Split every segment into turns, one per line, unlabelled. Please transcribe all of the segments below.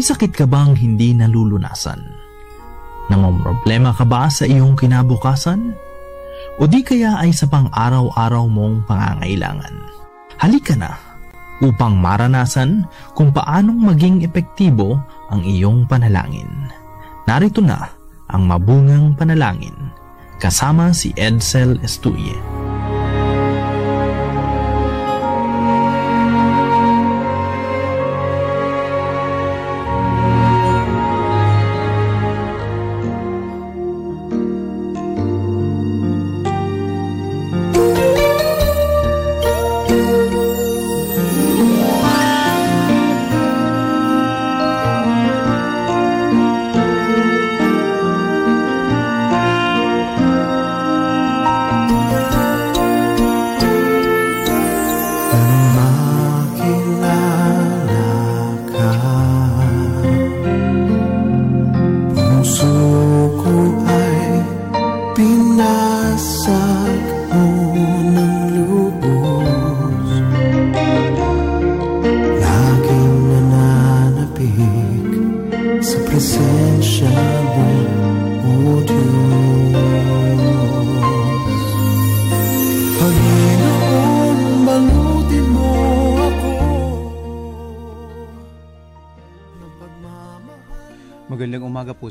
May sakit ka bang hindi nalulunasan? Namomroblema ka ba sa iyong kinabukasan? O di kaya ay sa pang-araw-araw mong pangangailangan? Halika na upang maranasan kung paanong maging epektibo ang iyong panalangin. Narito na ang mabungang panalangin kasama si Edsel Estuye.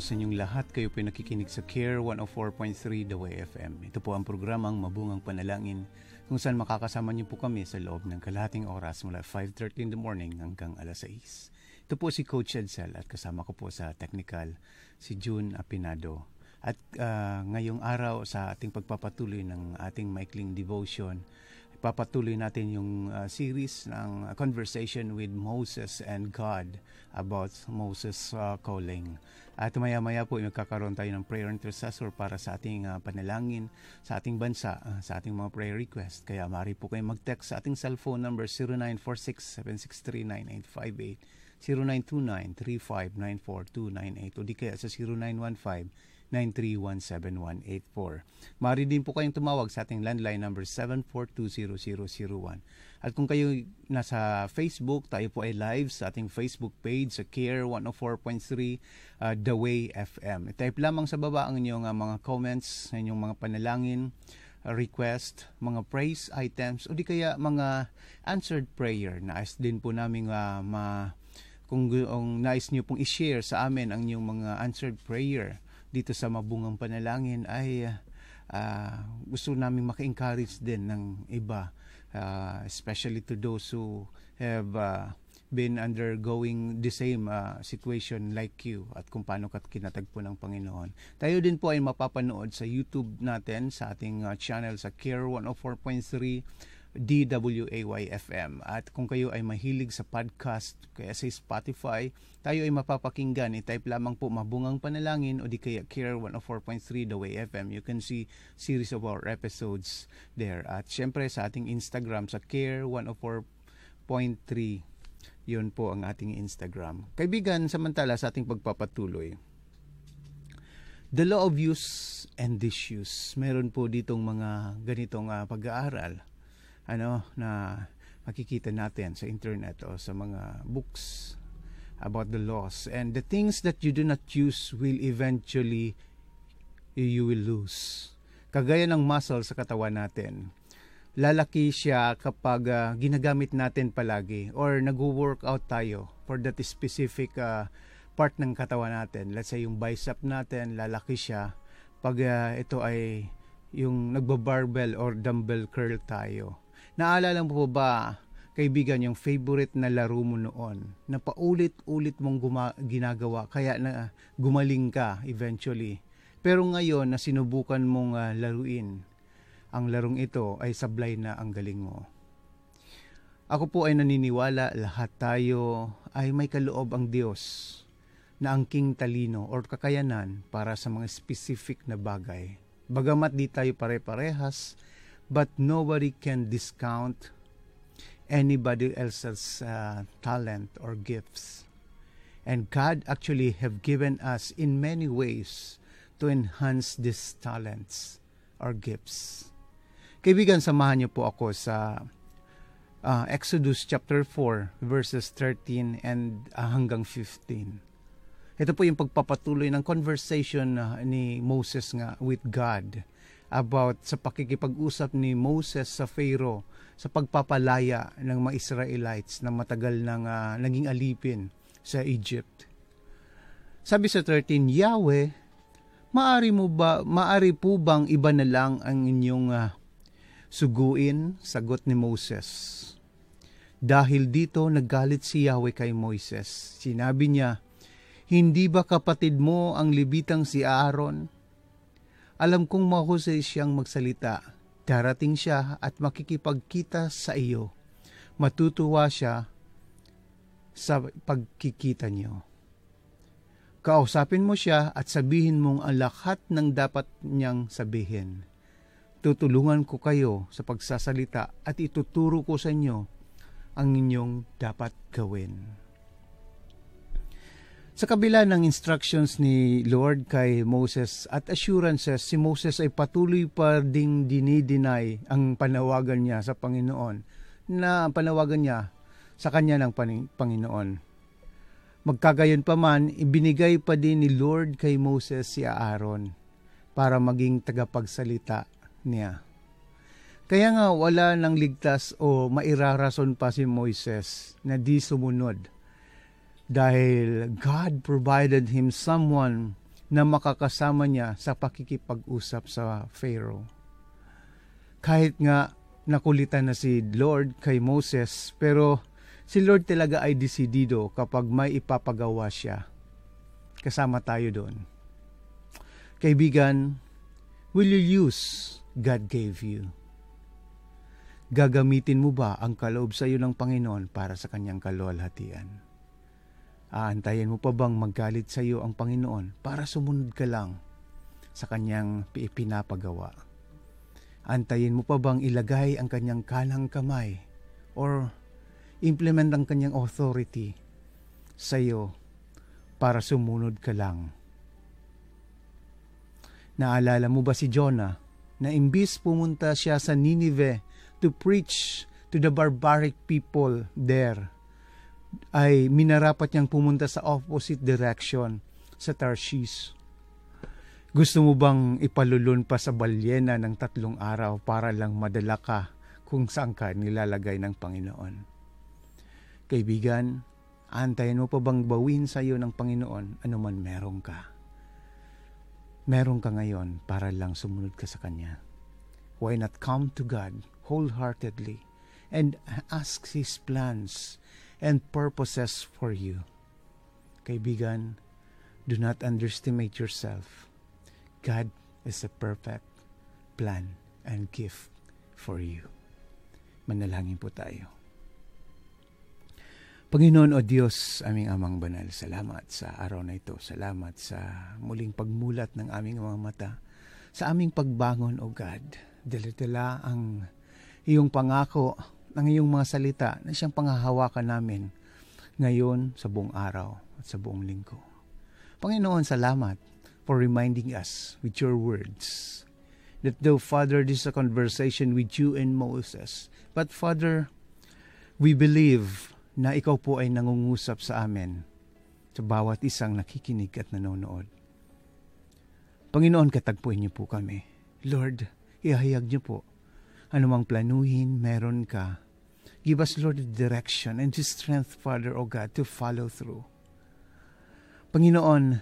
Sa inyong lahat. Kayo po nakikinig sa CARE 104.3 The Way FM. Ito po ang programang Mabungang Panalangin kung saan makakasama niyo po kami sa loob ng kalahating oras mula 5.30 in the morning hanggang alas 6. Ito po si Coach Edsel at kasama ko po sa technical si June Apinado. At uh, ngayong araw sa ating pagpapatuloy ng ating maikling devotion, papatuloy natin yung uh, series ng Conversation with Moses and God about Moses' uh, calling. At maya-maya po magkakaroon tayo ng prayer intercessor para sa ating uh, panalangin sa ating bansa, uh, sa ating mga prayer request. Kaya maaari po kayo mag-text sa ating cellphone number 0946-763-9858, 0929-3594298 o di kaya sa 0915 0917-931-7184. Maaari din po kayong tumawag sa ating landline number 7420001. At kung kayo nasa Facebook, tayo po ay live sa ating Facebook page sa Care 104.3 uh, The Way FM. I-type lamang sa baba ang inyong uh, mga comments, inyong mga panalangin, uh, request, mga praise items, o di kaya mga answered prayer. Nais din po namin uh, ma kung, kung nais nyo pong i-share sa amin ang inyong mga answered prayer dito sa mabungang panalangin ay uh, gusto namin maka-encourage din ng iba uh, especially to those who have uh, been undergoing the same uh, situation like you at kung paano ka kinatagpo ng Panginoon. Tayo din po ay mapapanood sa YouTube natin sa ating uh, channel sa Care 104.3 DWAY-FM. At kung kayo ay mahilig sa podcast, kaya sa Spotify, tayo ay mapapakinggan. I-type lamang po Mabungang Panalangin o di kaya Care 104.3 The Way FM. You can see series of our episodes there. At syempre sa ating Instagram sa Care 104.3 yun po ang ating Instagram. Kaibigan, samantala sa ating pagpapatuloy, the law of use and disuse. Meron po ditong mga ganitong uh, pag-aaral ano na makikita natin sa internet o sa mga books about the laws and the things that you do not use will eventually you will lose. Kagaya ng muscle sa katawan natin lalaki siya kapag uh, ginagamit natin palagi or nagwo-workout tayo for that specific uh, part ng katawan natin. Let's say yung bicep natin lalaki siya. Pag uh, ito ay yung nagbo-barbell or dumbbell curl tayo Naalala mo po ba, kaibigan, yung favorite na laro mo noon na paulit-ulit mong guma- ginagawa kaya na gumaling ka eventually. Pero ngayon na sinubukan mong uh, laruin, ang larong ito ay sablay na ang galing mo. Ako po ay naniniwala lahat tayo ay may kaloob ang Diyos na angking talino or kakayanan para sa mga specific na bagay. Bagamat di tayo pare-parehas, but nobody can discount anybody else's uh, talent or gifts. And God actually have given us in many ways to enhance these talents or gifts. Kaibigan, samahan niyo po ako sa uh, Exodus chapter 4 verses 13 and uh, hanggang 15. Ito po yung pagpapatuloy ng conversation uh, ni Moses nga with God about sa pakikipag-usap ni Moses sa Pharaoh sa pagpapalaya ng mga Israelites na matagal nang uh, naging alipin sa Egypt. Sabi sa 13, Yahweh, maari mo ba maari po bang iba na lang ang inyong uh, suguin? Sagot ni Moses. Dahil dito naggalit si Yahweh kay Moises. Sinabi niya, Hindi ba kapatid mo ang libitang si Aaron? Alam kong mahusay siyang magsalita. Darating siya at makikipagkita sa iyo. Matutuwa siya sa pagkikita niyo. Kausapin mo siya at sabihin mong ang lahat ng dapat niyang sabihin. Tutulungan ko kayo sa pagsasalita at ituturo ko sa inyo ang inyong dapat gawin. Sa kabila ng instructions ni Lord kay Moses at assurances, si Moses ay patuloy pa ding dinideny ang panawagan niya sa Panginoon na panawagan niya sa kanya ng Panginoon. Magkagayon pa man, ibinigay pa din ni Lord kay Moses si Aaron para maging tagapagsalita niya. Kaya nga wala nang ligtas o mairarason pa si Moises na di sumunod. Dahil God provided him someone na makakasama niya sa pakikipag-usap sa Pharaoh. Kahit nga nakulitan na si Lord kay Moses, pero si Lord talaga ay desidido kapag may ipapagawa siya. Kasama tayo doon. Kaibigan, will you use God gave you? Gagamitin mo ba ang kaloob sa iyo ng Panginoon para sa kanyang kaluwalhatian? Aantayin mo pa bang magalit sa iyo ang Panginoon para sumunod ka lang sa kanyang pinapagawa? Antayin mo pa bang ilagay ang kanyang kanang kamay or implement ang kanyang authority sa iyo para sumunod ka lang? Naalala mo ba si Jonah na imbis pumunta siya sa Nineveh to preach to the barbaric people there ay minarapat niyang pumunta sa opposite direction sa Tarshish. Gusto mo bang ipalulun pa sa balyena ng tatlong araw para lang madala ka kung saan ka nilalagay ng Panginoon? Kaibigan, antayin mo pa bang bawin sa iyo ng Panginoon anuman meron ka? Meron ka ngayon para lang sumunod ka sa Kanya. Why not come to God wholeheartedly and ask His plans and purposes for you. Kaibigan, do not underestimate yourself. God is a perfect plan and gift for you. Manalangin po tayo. Panginoon o Diyos, aming amang banal, salamat sa araw na ito. Salamat sa muling pagmulat ng aming mga mata. Sa aming pagbangon, O God, dala ang iyong pangako ng iyong mga salita na siyang panghahawakan namin ngayon sa buong araw at sa buong linggo. Panginoon, salamat for reminding us with your words that though, Father, this is a conversation with you and Moses, but Father, we believe na ikaw po ay nangungusap sa amin sa bawat isang nakikinig at nanonood. Panginoon, katagpuin niyo po kami. Lord, ihayag niyo po anumang planuhin meron ka. Give us, Lord, the direction and the strength, Father, O God, to follow through. Panginoon,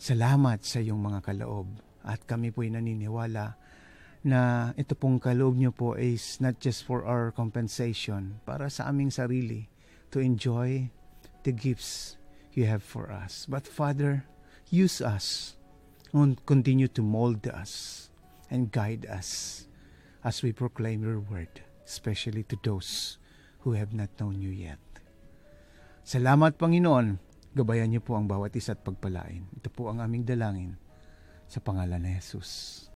salamat sa iyong mga kaloob at kami po'y naniniwala na ito pong kaloob niyo po is not just for our compensation, para sa aming sarili, to enjoy the gifts you have for us. But Father, use us and continue to mold us and guide us as we proclaim your word, especially to those who have not known you yet. Salamat, Panginoon. Gabayan niyo po ang bawat isa at pagpalain. Ito po ang aming dalangin sa pangalan ni Jesus.